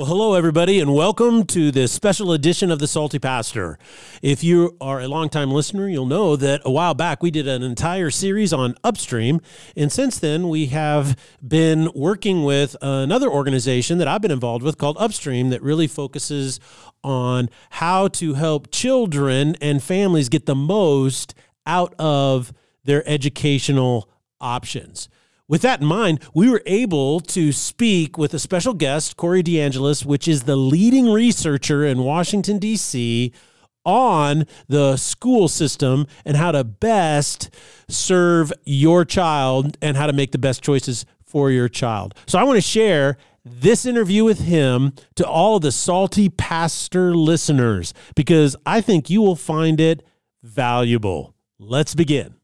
Well, hello, everybody, and welcome to this special edition of The Salty Pastor. If you are a longtime listener, you'll know that a while back we did an entire series on upstream. And since then, we have been working with another organization that I've been involved with called Upstream that really focuses on how to help children and families get the most out of their educational options with that in mind, we were able to speak with a special guest, Corey DeAngelis, which is the leading researcher in Washington, D.C. on the school system and how to best serve your child and how to make the best choices for your child. So I want to share this interview with him to all the Salty Pastor listeners because I think you will find it valuable. Let's begin.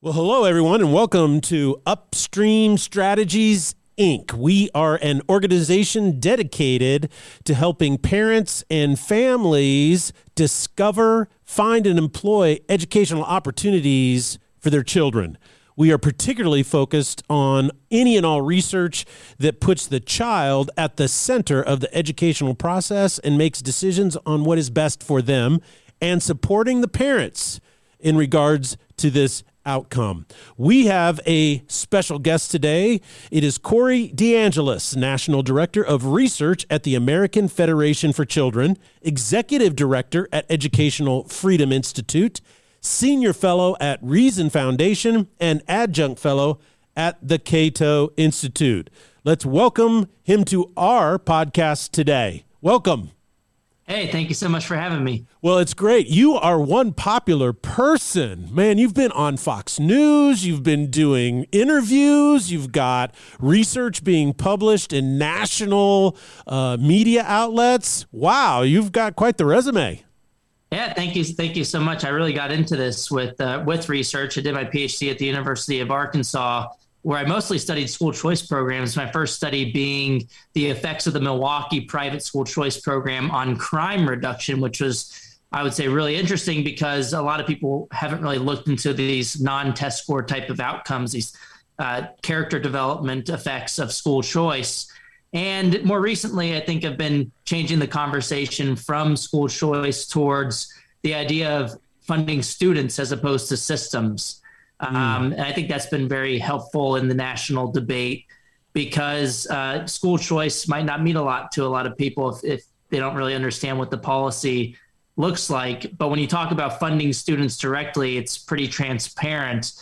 Well, hello, everyone, and welcome to Upstream Strategies Inc. We are an organization dedicated to helping parents and families discover, find, and employ educational opportunities for their children. We are particularly focused on any and all research that puts the child at the center of the educational process and makes decisions on what is best for them and supporting the parents in regards to this outcome. We have a special guest today. It is Corey DeAngelis, National Director of Research at the American Federation for Children, Executive Director at Educational Freedom Institute, Senior Fellow at Reason Foundation, and Adjunct Fellow at the Cato Institute. Let's welcome him to our podcast today. Welcome. Hey, thank you so much for having me. Well, it's great. You are one popular person. Man, you've been on Fox News, you've been doing interviews, you've got research being published in national uh, media outlets. Wow, you've got quite the resume. Yeah, thank you, thank you so much. I really got into this with uh, with research. I did my PhD at the University of Arkansas where I mostly studied school choice programs. My first study being the effects of the Milwaukee private school choice program on crime reduction, which was, I would say, really interesting because a lot of people haven't really looked into these non test score type of outcomes, these uh, character development effects of school choice. And more recently, I think I've been changing the conversation from school choice towards the idea of funding students as opposed to systems. Mm. Um, and I think that's been very helpful in the national debate because uh, school choice might not mean a lot to a lot of people if, if they don't really understand what the policy looks like. But when you talk about funding students directly, it's pretty transparent.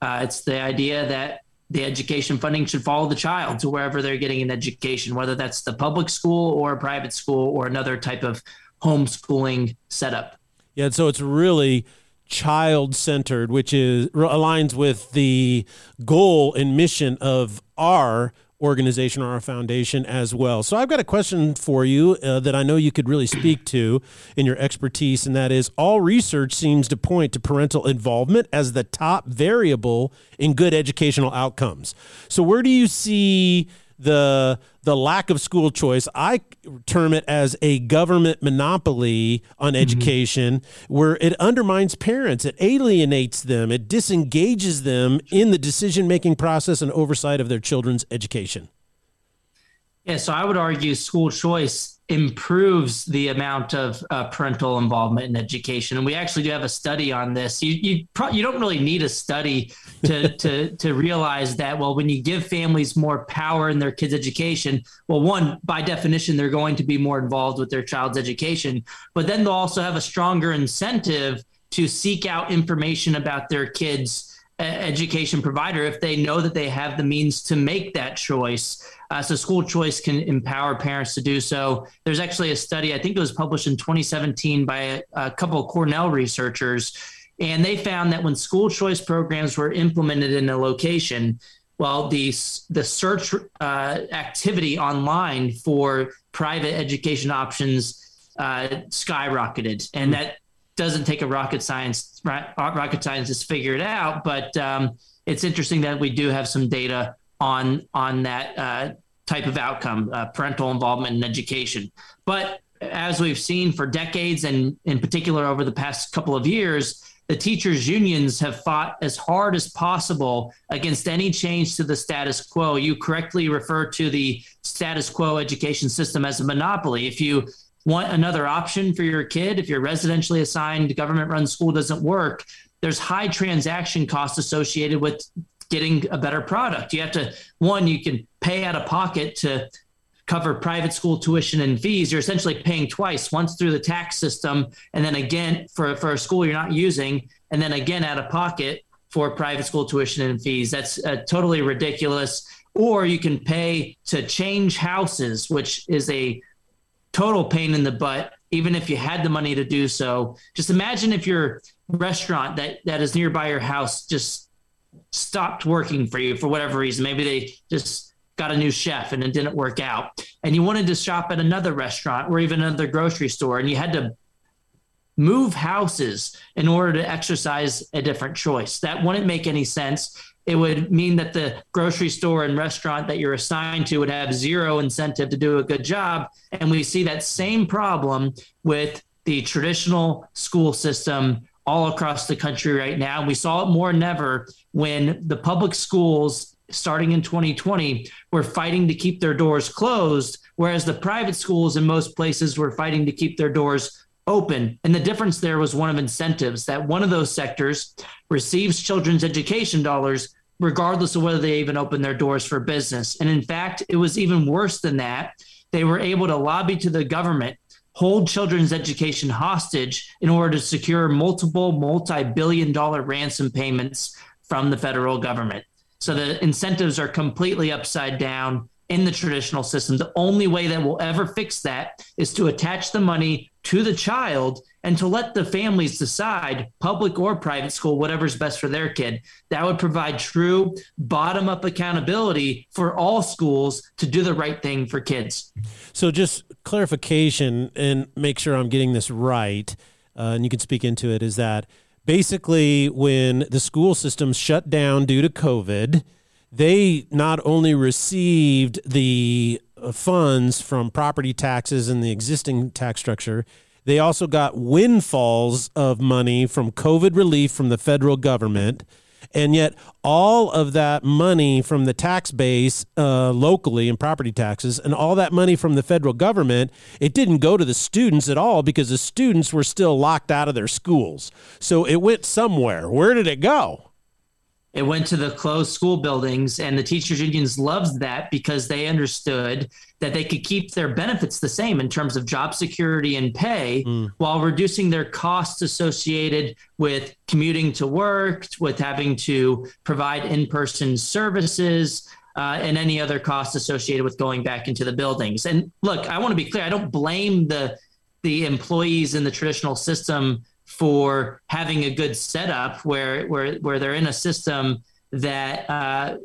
Uh, it's the idea that the education funding should follow the child to wherever they're getting an education, whether that's the public school or a private school or another type of homeschooling setup. Yeah, so it's really child centered, which is aligns with the goal and mission of our organization or our foundation as well. So I've got a question for you uh, that I know you could really speak to in your expertise, and that is all research seems to point to parental involvement as the top variable in good educational outcomes. So where do you see the the lack of school choice. I term it as a government monopoly on mm-hmm. education where it undermines parents, it alienates them, it disengages them in the decision making process and oversight of their children's education. Yeah, so I would argue school choice improves the amount of uh, parental involvement in education. And we actually do have a study on this. You you pro- you don't really need a study to to to realize that. Well, when you give families more power in their kids' education, well, one by definition they're going to be more involved with their child's education, but then they'll also have a stronger incentive to seek out information about their kids' education provider if they know that they have the means to make that choice. Uh, so school choice can empower parents to do so. There's actually a study, I think it was published in 2017 by a, a couple of Cornell researchers, and they found that when school choice programs were implemented in a location, well, the the search uh, activity online for private education options uh, skyrocketed, and mm-hmm. that doesn't take a rocket science rocket scientist to figure it out. But um, it's interesting that we do have some data on on that uh, type of outcome, uh, parental involvement in education. But as we've seen for decades, and in particular over the past couple of years, the teachers unions have fought as hard as possible against any change to the status quo. You correctly refer to the status quo education system as a monopoly. If you want another option for your kid, if your residentially assigned government run school doesn't work, there's high transaction costs associated with getting a better product. You have to, one, you can pay out of pocket to cover private school tuition and fees, you're essentially paying twice, once through the tax system, and then again for, for a school you're not using, and then again out of pocket for private school tuition and fees. That's uh, totally ridiculous. Or you can pay to change houses, which is a total pain in the butt, even if you had the money to do so. Just imagine if your restaurant that, that is nearby your house just stopped working for you for whatever reason. Maybe they just got a new chef and it didn't work out and you wanted to shop at another restaurant or even another grocery store and you had to move houses in order to exercise a different choice. That wouldn't make any sense. It would mean that the grocery store and restaurant that you're assigned to would have zero incentive to do a good job. And we see that same problem with the traditional school system all across the country right now. We saw it more than ever when the public schools starting in 2020 were fighting to keep their doors closed, whereas the private schools in most places were fighting to keep their doors open. And the difference there was one of incentives that one of those sectors receives children's education dollars regardless of whether they even open their doors for business. And in fact, it was even worse than that. They were able to lobby to the government hold children's education hostage in order to secure multiple multi billion dollar ransom payments from the federal government. So the incentives are completely upside down in the traditional system. The only way that we'll ever fix that is to attach the money to the child and to let the families decide, public or private school, whatever's best for their kid. That would provide true bottom up accountability for all schools to do the right thing for kids. So, just clarification and make sure I'm getting this right, uh, and you can speak into it, is that basically when the school systems shut down due to COVID, they not only received the funds from property taxes and the existing tax structure, they also got windfalls of money from COVID relief from the federal government. And yet, all of that money from the tax base uh, locally in property taxes and all that money from the federal government, it didn't go to the students at all because the students were still locked out of their schools. So it went somewhere. Where did it go? It went to the closed school buildings, and the teachers' unions loved that because they understood that they could keep their benefits the same in terms of job security and pay mm. while reducing their costs associated with commuting to work, with having to provide in person services. Uh, and any other costs associated with going back into the buildings. And look, I want to be clear. I don't blame the the employees in the traditional system for having a good setup where where where they're in a system that uh,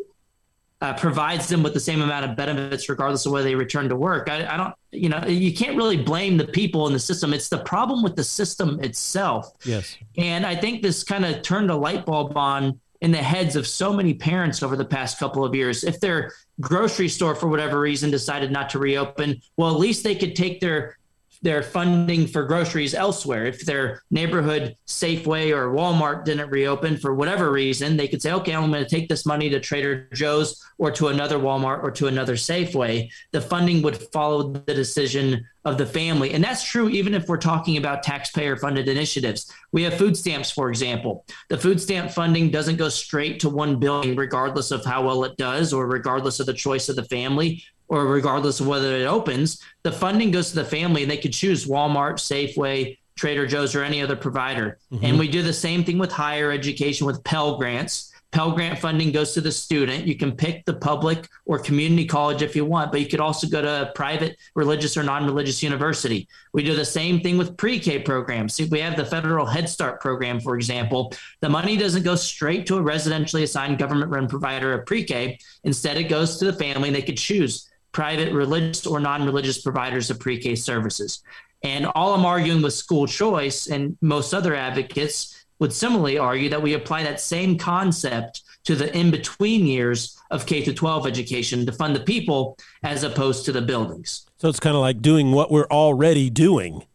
uh, provides them with the same amount of benefits regardless of whether they return to work. I, I, don't, you know, you can't really blame the people in the system. It's the problem with the system itself. Yes. And I think this kind of turned a light bulb on in the heads of so many parents over the past couple of years. If their grocery store, for whatever reason, decided not to reopen, well, at least they could take their their funding for groceries elsewhere. If their neighborhood Safeway or Walmart didn't reopen for whatever reason, they could say, okay, I'm going to take this money to Trader Joe's or to another Walmart or to another Safeway. The funding would follow the decision of the family. And that's true even if we're talking about taxpayer funded initiatives. We have food stamps, for example. The food stamp funding doesn't go straight to 1 billion regardless of how well it does or regardless of the choice of the family or regardless of whether it opens, the funding goes to the family and they could choose Walmart, Safeway, Trader Joe's, or any other provider. Mm-hmm. And we do the same thing with higher education with Pell Grants. Pell Grant funding goes to the student. You can pick the public or community college if you want, but you could also go to a private, religious, or non religious university. We do the same thing with pre K programs. See, we have the federal Head Start program, for example. The money doesn't go straight to a residentially assigned government run provider of pre K. Instead, it goes to the family. And they could choose private religious or non-religious providers of pre-K services. And all I'm arguing with school choice and most other advocates would similarly argue that we apply that same concept to the in-between years of K to 12 education to fund the people as opposed to the buildings. So it's kind of like doing what we're already doing.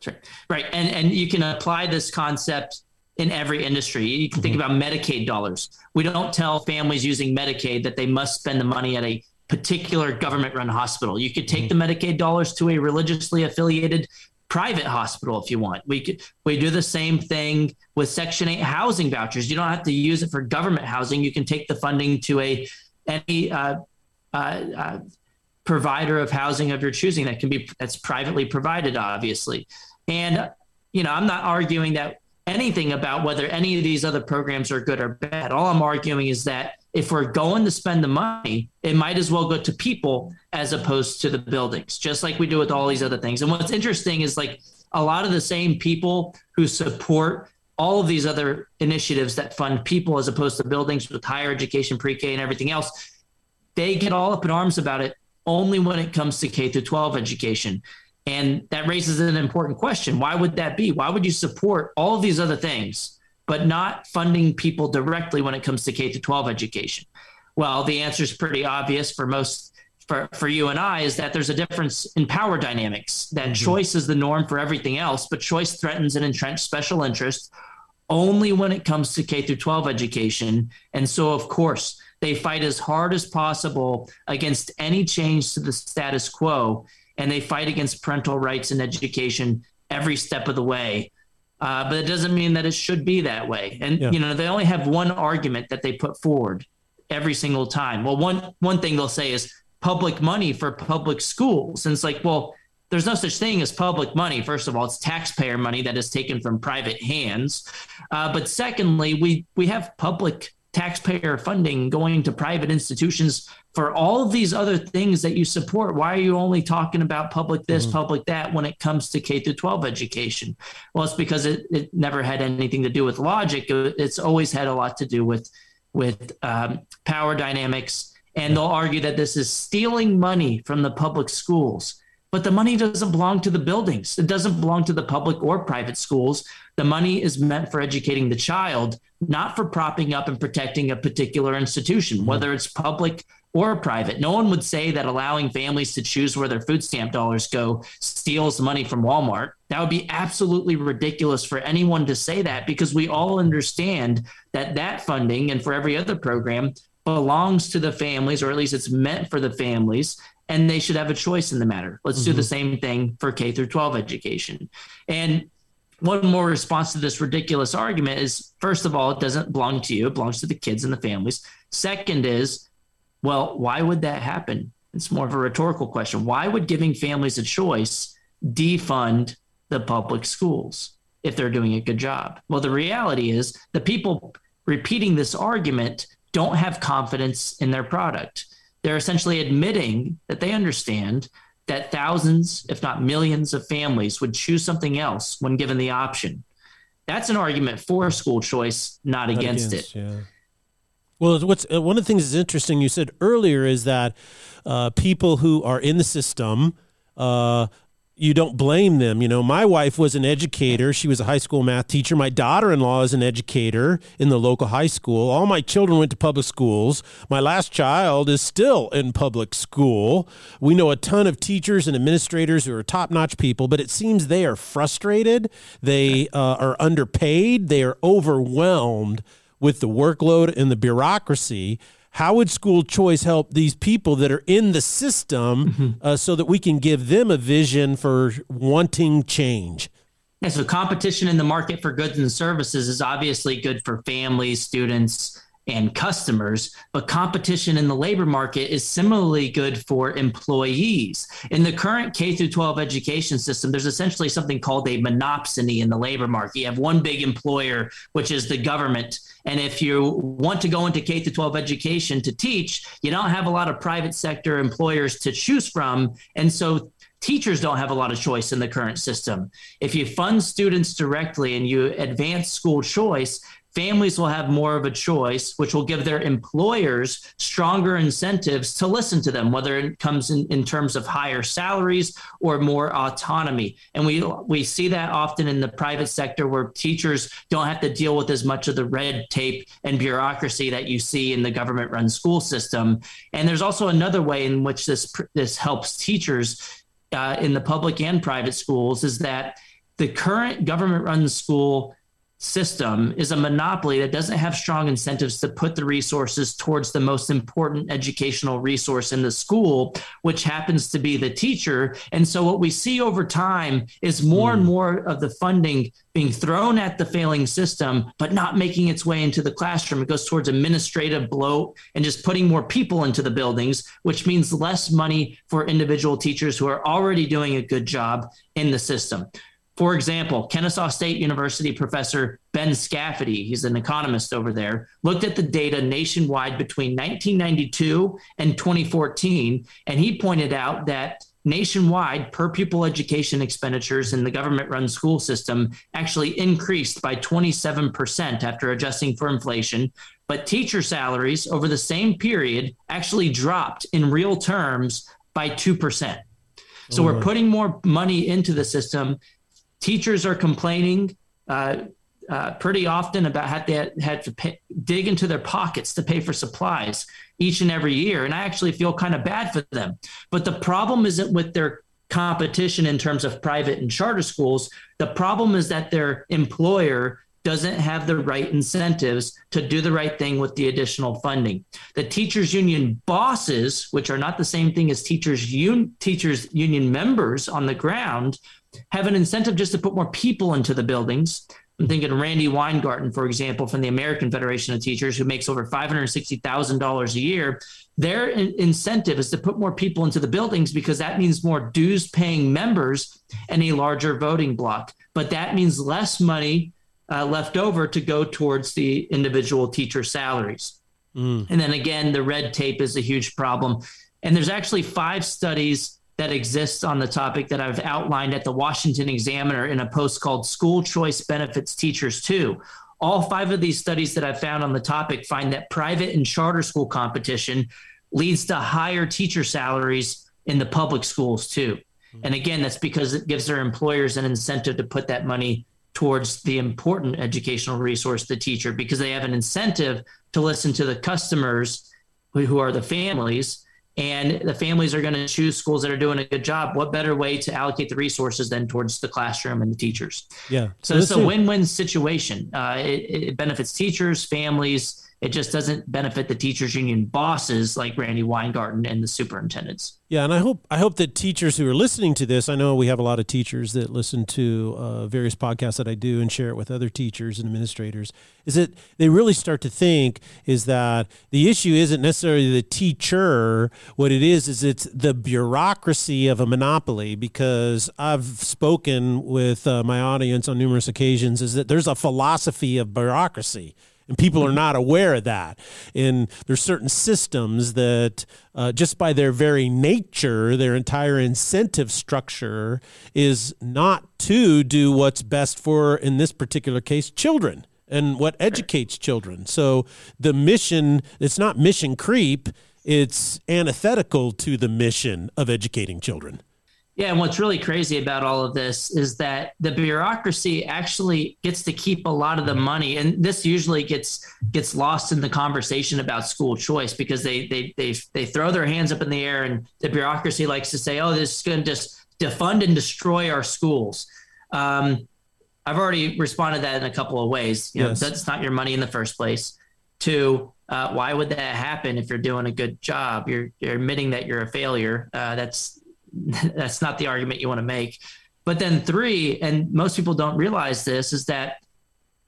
Sure. Right. And and you can apply this concept in every industry. You can think mm-hmm. about Medicaid dollars. We don't tell families using Medicaid that they must spend the money at a particular government run hospital. You could take mm-hmm. the Medicaid dollars to a religiously affiliated private hospital if you want. We could we do the same thing with Section 8 housing vouchers. You don't have to use it for government housing. You can take the funding to a any uh, uh, uh, provider of housing of your choosing that can be that's privately provided, obviously. And you know, I'm not arguing that anything about whether any of these other programs are good or bad. All I'm arguing is that if we're going to spend the money, it might as well go to people as opposed to the buildings, just like we do with all these other things. And what's interesting is like a lot of the same people who support all of these other initiatives that fund people as opposed to buildings with higher education, pre K, and everything else, they get all up in arms about it only when it comes to K through 12 education. And that raises an important question. Why would that be? Why would you support all of these other things, but not funding people directly when it comes to K 12 education? Well, the answer is pretty obvious for most for, for you and I is that there's a difference in power dynamics, that mm-hmm. choice is the norm for everything else, but choice threatens an entrenched special interest only when it comes to K through 12 education. And so, of course, they fight as hard as possible against any change to the status quo and they fight against parental rights in education every step of the way. Uh, but it doesn't mean that it should be that way. And yeah. you know, they only have one argument that they put forward every single time. Well, one one thing they'll say is public money for public schools, and it's like, well, there's no such thing as public money. First of all, it's taxpayer money that is taken from private hands. Uh, but secondly, we we have public taxpayer funding going to private institutions for all of these other things that you support. Why are you only talking about public this mm-hmm. public that when it comes to k through 12 education? Well it's because it, it never had anything to do with logic. It's always had a lot to do with with um, power dynamics. And they'll argue that this is stealing money from the public schools but the money doesn't belong to the buildings. It doesn't belong to the public or private schools. The money is meant for educating the child, not for propping up and protecting a particular institution, mm-hmm. whether it's public or private. No one would say that allowing families to choose where their food stamp dollars go steals money from Walmart. That would be absolutely ridiculous for anyone to say that because we all understand that that funding and for every other program belongs to the families, or at least it's meant for the families and they should have a choice in the matter. Let's mm-hmm. do the mm-hmm. same thing for K through 12 education. And one more response to this ridiculous argument is first of all, it doesn't belong to you, it belongs to the kids and the families. Second is, well, why would that happen? It's more of a rhetorical question. Why would giving families a choice defund the public schools if they're doing a good job? Well, the reality is the people repeating this argument don't have confidence in their product they're essentially admitting that they understand that thousands, if not millions, of families would choose something else when given the option. That's an argument for school choice, not, not against, against, it. Yeah. Well, what's uh, one of the things that's interesting you said earlier is that uh, people who are in the system uh, you don't blame them. You know, my wife was an educator. She was a high school math teacher. My daughter in law is an educator in the local high school. All my children went to public schools. My last child is still in public school. We know a ton of teachers and administrators who are top notch people, but it seems they are frustrated. They uh, are underpaid. They are overwhelmed with the workload and the bureaucracy how would school choice help these people that are in the system mm-hmm. uh, so that we can give them a vision for wanting change? Yeah, so competition in the market for goods and services is obviously good for families, students, and customers, but competition in the labor market is similarly good for employees. In the current K through 12 education system, there's essentially something called a monopsony in the labor market. You have one big employer, which is the government. And if you want to go into K through 12 education to teach, you don't have a lot of private sector employers to choose from. And so teachers don't have a lot of choice in the current system. If you fund students directly and you advance school choice, families will have more of a choice, which will give their employers stronger incentives to listen to them, whether it comes in, in terms of higher salaries or more autonomy. And we we see that often in the private sector where teachers don't have to deal with as much of the red tape and bureaucracy that you see in the government run school system. And there's also another way in which this this helps teachers uh, in the public and private schools is that the current government run school system is a monopoly that doesn't have strong incentives to put the resources towards the most important educational resource in the school, which happens to be the teacher. And so, what we see over time is more mm. and hmm. more of the funding being thrown at the failing system, but not making its way into the classroom. It goes towards administrative bloat and just putting more people into the buildings, which means less money for individual teachers who are already doing a good job in the system. For example, Kennesaw State University professor Ben Scafidi, he's an economist over there, looked at the data nationwide between 1992 and 2014, and he pointed out that nationwide per pupil education expenditures in the government run school system actually increased by 27% after adjusting for inflation. But teacher salaries over the same period actually dropped in real terms by 2%. So we're oh. putting more money into the system teachers are complaining uh, uh, pretty often about how they had to pay, dig into their pockets to pay for supplies each and every year. And I actually feel kind of bad for them. But the problem isn't with their competition in terms of private and charter schools. The problem is that their employer doesn't have the right incentives to do the right thing with the additional funding. The teachers union bosses, which are not the same thing as teachers un- teachers union members on the ground, have an incentive just to put more people into the buildings. I'm thinking Randi Weingarten, for example, from the American Federation of Teachers, who makes over $560,000 a year. Their in- incentive is to put more people into the buildings because that means more dues paying members and a larger voting block. But that means less money uh, left over to go towards the individual teacher salaries. Mm. And then again, the red tape is a huge problem. And there's actually five studies that exists on the topic that I've outlined at the Washington Examiner in a post called School Choice Benefits Teachers Too. All five of these studies that I've found on the topic find that private and charter school competition leads to higher teacher salaries in the public schools too. Hmm. And again, that's because it gives their employers an incentive to put that money towards the important educational resource, the teacher, because they have an incentive to listen to the customers who are the families and the families are going to choose schools that are doing a good job. What better way to allocate the resources than towards the classroom and the teachers? Yeah. So, so it's a win-win situation. Uh, it, it benefits teachers, families. It just doesn't benefit the teachers union bosses like Randi Weingarten and the superintendents. Yeah, and I hope I hope that teachers who are listening to this, I know we have a lot of teachers that listen to uh, various podcasts that I do and share it with other teachers and administrators. Is that they really start to think is that the issue isn't necessarily the teacher. What it is is it's the bureaucracy of a monopoly. Because I've spoken with uh, my audience on numerous occasions, is that there's a philosophy of bureaucracy and people are not aware of that. And there's certain systems that, uh, just by their very nature, their entire incentive structure is not to do what's best for, in this particular case, children and what educates children. So the mission, it's not mission creep, it's antithetical to the mission of educating children. Yeah, and what's really crazy about all of this is that the bureaucracy actually gets to keep a lot of the money, and this usually gets gets lost in the conversation about school choice because they they they they throw their hands up in the air, and the bureaucracy likes to say, "Oh, this is going to just defund and destroy our schools." Um, I've already responded that in a couple of ways. You know, yes. that's not your money in the first place. Two, uh, why would that happen if you're doing a good job? You're you're admitting that you're a failure. Uh, that's that's not the argument you want to make. But then three, and most people don't realize this, is that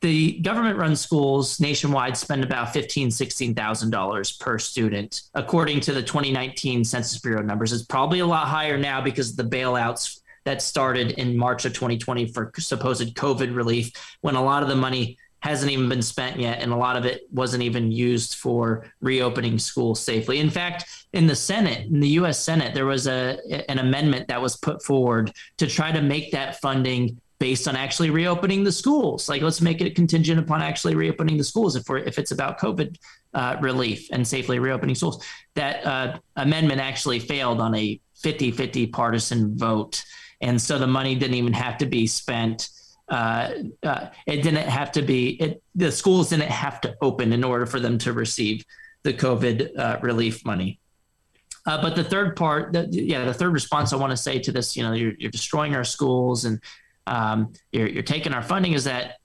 the government run schools nationwide spend about $15,000, $16,000 per student, according to the 2019 Census Bureau numbers. It's probably a lot higher now because of the bailouts that started in March of 2020 for supposed COVID relief, when a lot of the money hasn't even been spent yet, and a lot of it wasn't even used for reopening schools safely. In fact, in the Senate, in the U.S. Senate, there was a an amendment that was put forward to try to make that funding based on actually reopening the schools. Like, let's make it contingent upon actually reopening the schools if we're if it's about COVID uh, relief and safely reopening schools. That uh, amendment actually failed on a 50-50 partisan vote, and so the money didn't even have to be spent uh, uh, it didn't have to be it, the schools didn't have to open in order for them to receive the COVID uh, relief money. Uh, but the third part, the, yeah, the third response I want to say to this, you know, you're, you're destroying our schools and um, you're, you're taking our funding is that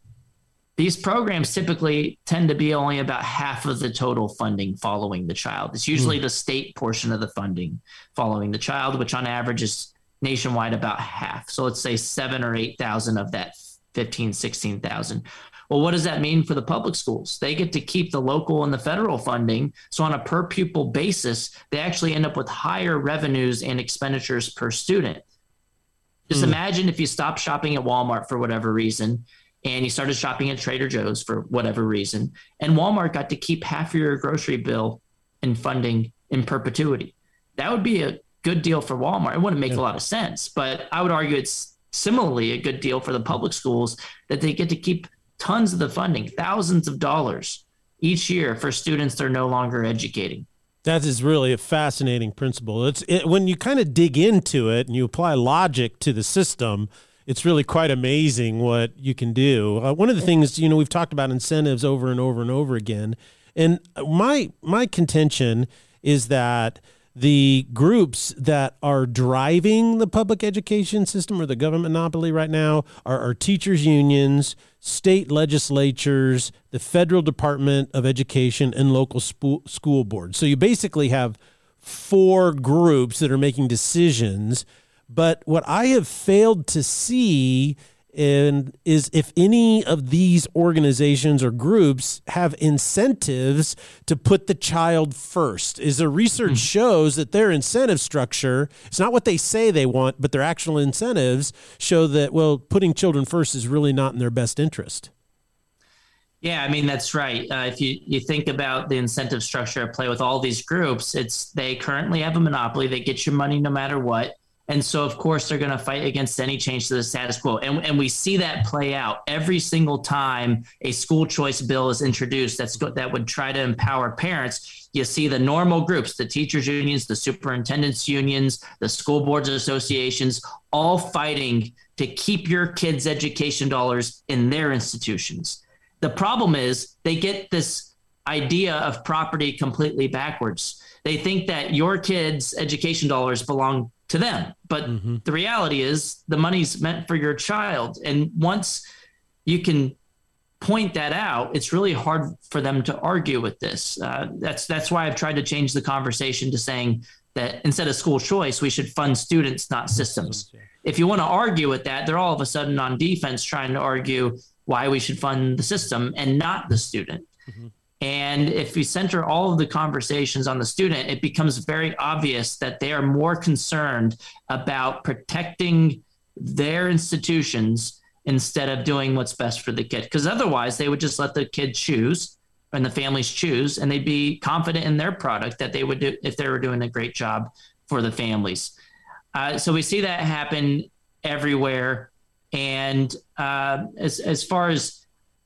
these programs typically tend to be only about half of the total funding following the child. It's usually mm. the state portion of the funding following the child, which on average is nationwide about half. So let's say seven or 8,000 of that 15, 16,000. Well, what does that mean for the public schools? They get to keep the local and the federal funding. So, on a per pupil basis, they actually end up with higher revenues and expenditures per student. Just mm. imagine if you stopped shopping at Walmart for whatever reason and you started shopping at Trader Joe's for whatever reason, and Walmart got to keep half of your grocery bill and funding in perpetuity. That would be a good deal for Walmart. It wouldn't make yeah. a lot of sense, but I would argue it's similarly a good deal for the public schools that they get to keep tons of the funding, thousands of dollars each year for students they're no longer educating. That is really a fascinating principle. It's it, when you kind of dig into it and you apply logic to the system, it's really quite amazing what you can do. Uh, one of the things you know we've talked about incentives over and over and over again, and my my contention is that the groups that are driving the public education system or the government monopoly right now are, are teachers unions state legislatures the federal department of education and local school boards. So you basically have four groups that are making decisions. But what i have failed to see and is if any of these organizations or groups have incentives to put the child first is the research mm. shows that their incentive structure it's not what they say they want but their actual incentives show that well putting children first is really not in their best interest yeah, I mean that's right. Uh, if you you think about the incentive structure at play with all these groups, it's they currently have a monopoly. They get your money no matter what. And so, of course, they're going to fight against any change to the status quo. And, and we see that play out every single time a school choice bill is introduced that's that would try to empower parents. You see the normal groups, the teachers' unions, the superintendents' unions, the school boards associations, all fighting to keep your kids' education dollars in their institutions. The problem is they get this idea of property completely backwards. They think that your kids' education dollars belong to them. But mm-hmm. the reality is the money's meant for your child. And once you can point that out, it's really hard for them to argue with this. Uh, that's that's why I've tried to change the conversation to saying that instead of school choice, we should fund students, not systems. If you want to argue with that, they're all of a sudden on defense trying to argue why we should fund the system and not the student. Mm-hmm. And if we center all of the conversations on the student, it becomes very obvious that they are more concerned about protecting their institutions instead of doing what's best for the kid. Because otherwise, they would just let the kid choose and the families choose, and they'd be confident in their product that they would do if they were doing a great job for the families. Uh, so we see that happen everywhere. And uh, as as far as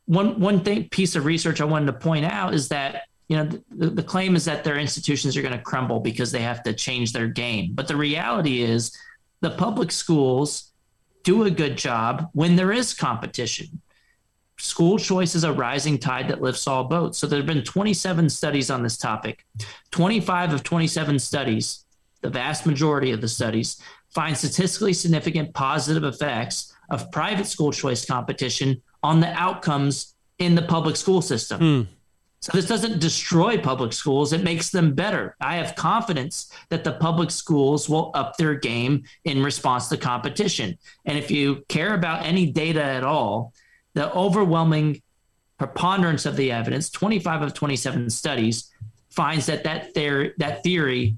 one one thing piece of research I wanted to point out is that you know the, the claim is that their institutions are going to crumble because they have to change their game, but the reality is the public schools do a good job when there is competition. School choice is a rising tide that lifts all boats. So there have been 27 studies on this topic. 25 of 27 studies, the vast majority of the studies, find statistically significant positive effects of private school choice competition on the outcomes in the public school system. Mm. So this doesn't destroy public schools, it makes them better. I have confidence that the public schools will up their game in response to competition. And if you care about any data at all, the overwhelming preponderance of the evidence, 25 of 27 studies, finds that that theory, that theory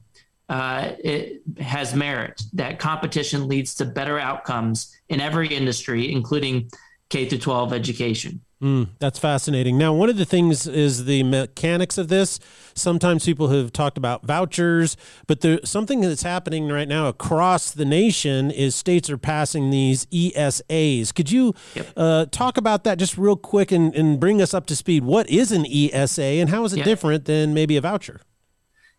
uh, it has merit, that competition leads to better outcomes in every industry, including K through 12 education. Mm, that's fascinating. Now, one of the things is the mechanics of this. Sometimes people have talked about vouchers, but there's something that's happening right now across the nation is states are passing these ESAs. Could you yep. uh, talk about that just real quick and, and, bring us up to speed? What is an ESA and how is it yep. different than maybe a voucher?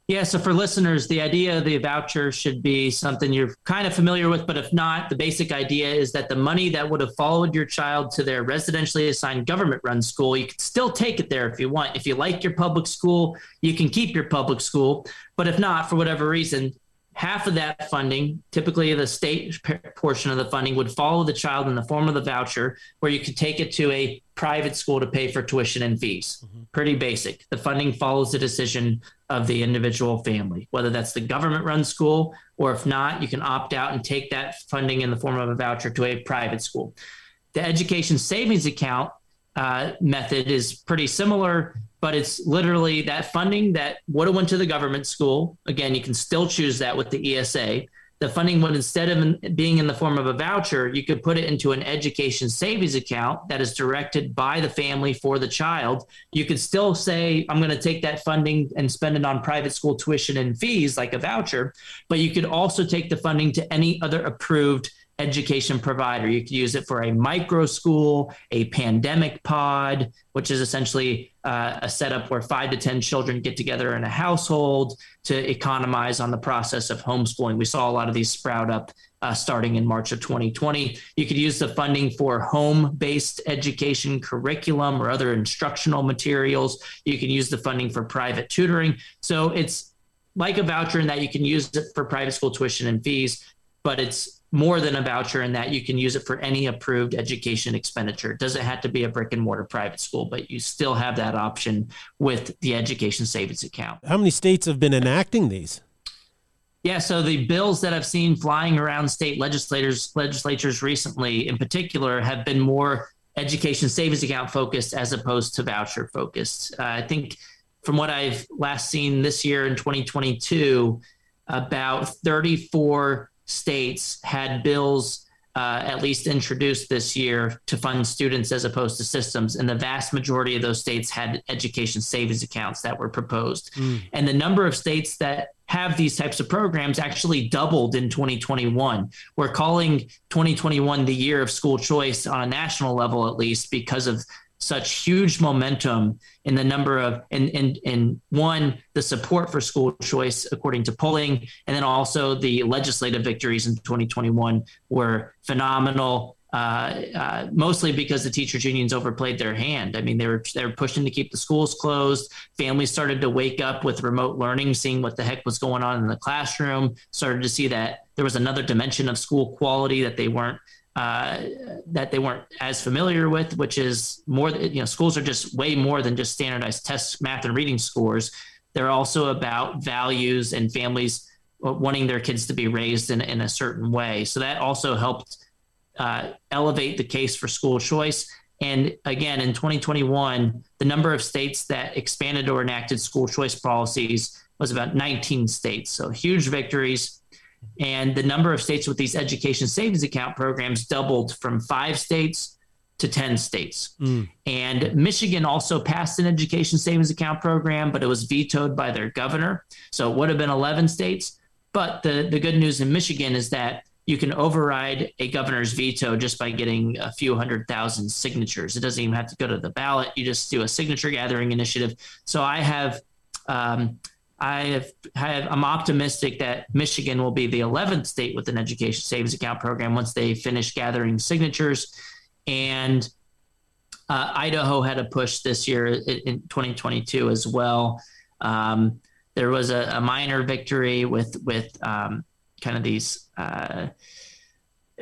Yeah, so for listeners, the idea of the voucher should be something you're kind of familiar with, but if not, the basic idea is that the money that would have followed your child to their residentially assigned government run school, you can still take it there if you want. If you like your public school, you can keep your public school. But if not, for whatever reason, half of that funding, typically the state portion of the funding, would follow the child in the form of the voucher, where you could take it to a private school to pay for tuition and fees. Mm-hmm. Pretty basic. The funding follows the decision of the individual family, whether that's the government run school, or if not, you can opt out and take that funding in the form of a voucher to a private school. The education savings account uh, method is pretty similar but it's literally that funding that would have went to the government school. Again, you can still choose that with the ESA. The funding would instead of being in the form of a voucher, you could put it into an education savings account that is directed by the family for the child. You could still say, I'm going to take that funding and spend it on private school tuition and fees like a voucher, but you could also take the funding to any other approved education provider. You could use it for a micro school, a pandemic pod, which is essentially uh, a setup where five to 10 children get together in a household to economize on the process of homeschooling. We saw a lot of these sprout up uh, starting in March of 2020. You could use the funding for home based education curriculum or other instructional materials. You can use the funding for private tutoring. So it's like a voucher in that you can use it for private school tuition and fees, but it's more than a voucher in that you can use it for any approved education expenditure. It doesn't have to be a brick and mortar private school, but you still have that option with the education savings account. How many states have been enacting these? Yeah, so the bills that I've seen flying around state legislators legislatures recently in particular have been more education savings account focused as opposed to voucher focused. Uh, I think from what I've last seen this year in 2022, about 34 states had bills uh, at least introduced this year to fund students as opposed to systems. And the vast majority of those states had education savings accounts that were proposed. Mm. And the number of states that have these types of programs actually doubled in 2021. We're calling 2021 the year of school choice on a national level, at least, because of such huge momentum in the number of in in in one the support for school choice according to polling and then also the legislative victories in 2021 were phenomenal uh, uh, mostly because the teachers unions overplayed their hand. I mean, they were they were pushing to keep the schools closed. Families started to wake up with remote learning, seeing what the heck was going on in the classroom. Started to see that there was another dimension of school quality that they weren't uh, that they weren't as familiar with, which is more, you know, schools are just way more than just standardized tests, math, and reading scores. They're also about values and families wanting their kids to be raised in, in a certain way. So that also helped uh, elevate the case for school choice. And again, in 2021, the number of states that expanded or enacted school choice policies was about 19 states. So huge victories and the number of states with these education savings account programs doubled from five states to 10 states. Mm. And Michigan also passed an education savings account program, but it was vetoed by their governor. So it would have been 11 states. But the, the good news in Michigan is that you can override a governor's veto just by getting a few hundred thousand signatures. It doesn't even have to go to the ballot. You just do a signature gathering initiative. So I have um, I have, have, I'm optimistic that Michigan will be the 11th state with an education savings account program once they finish gathering signatures. And uh, Idaho had a push this year in 2022 as well. Um, there was a, a, minor victory with with um, kind of these uh,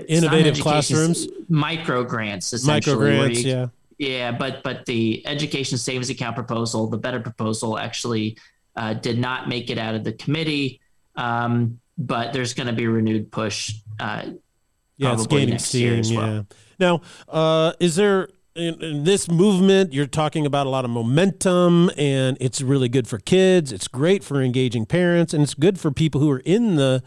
innovative classrooms, micro grants, essentially. micro grants, yeah. Yeah, but but the education savings account proposal, the better proposal, actually uh, did not make it out of the committee, um, but there's going to be renewed push. Uh, yeah, it's gaining steam. Well. Yeah. Now, uh, is there in, in, this movement? You're talking about a lot of momentum, and it's really good for kids. It's great for engaging parents, and it's good for people who are in the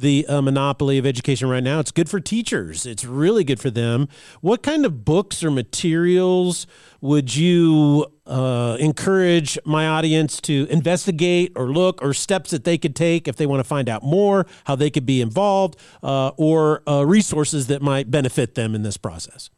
the uh, monopoly of education right now. It's good for teachers. It's really good for them. What kind of books or materials would you uh, encourage my audience to investigate or look or steps that they could take if they want to find out more, how they could be involved, uh, or uh, resources that might benefit them in this process?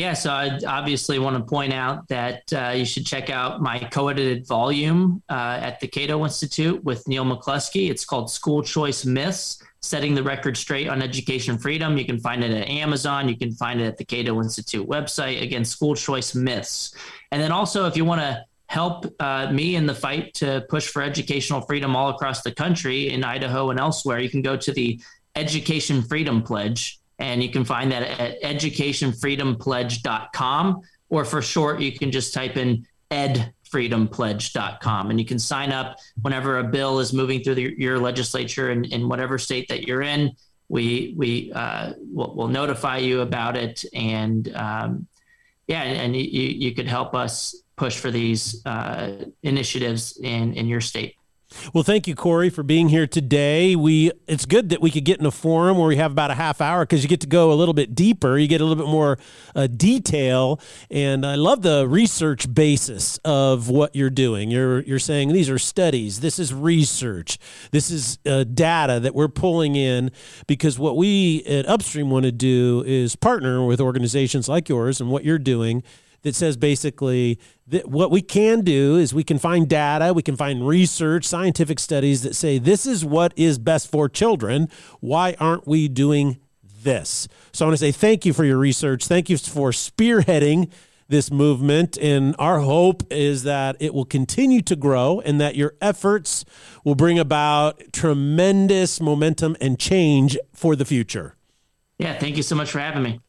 Yeah, so I obviously want to point out that uh, you should check out my co edited volume uh, at the Cato Institute with Neil McCluskey. It's called School Choice Myths Setting the Record Straight on Education Freedom. You can find it at Amazon. You can find it at the Cato Institute website. Again, School Choice Myths. And then also, if you want to help uh, me in the fight to push for educational freedom all across the country in Idaho and elsewhere, you can go to the Education Freedom Pledge, and you can find that at educationfreedompledge.com, or for short, you can just type in edfreedompledge.com, and you can sign up whenever a bill is moving through the, your legislature in, in whatever state that you're in. We we uh, will we'll notify you about it, and um, yeah, and, you you could help us push for these uh, initiatives in in your state. Well, thank you, Corey, for being here today. We it's good that we could get in a forum where we have about a half hour because you get to go a little bit deeper. You get a little bit more uh, detail, and I love the research basis of what you're doing. You're you're saying these are studies. This is research. This is uh, data that we're pulling in because what we at Upstream want to do is partner with organizations like yours and what you're doing that says basically that what we can do is we can find data, we can find research, scientific studies that say this is what is best for children. Why aren't we doing this? So I want to say thank you for your research. Thank you for spearheading this movement. And our hope is that it will continue to grow and that your efforts will bring about tremendous momentum and change for the future. Yeah, thank you so much for having me.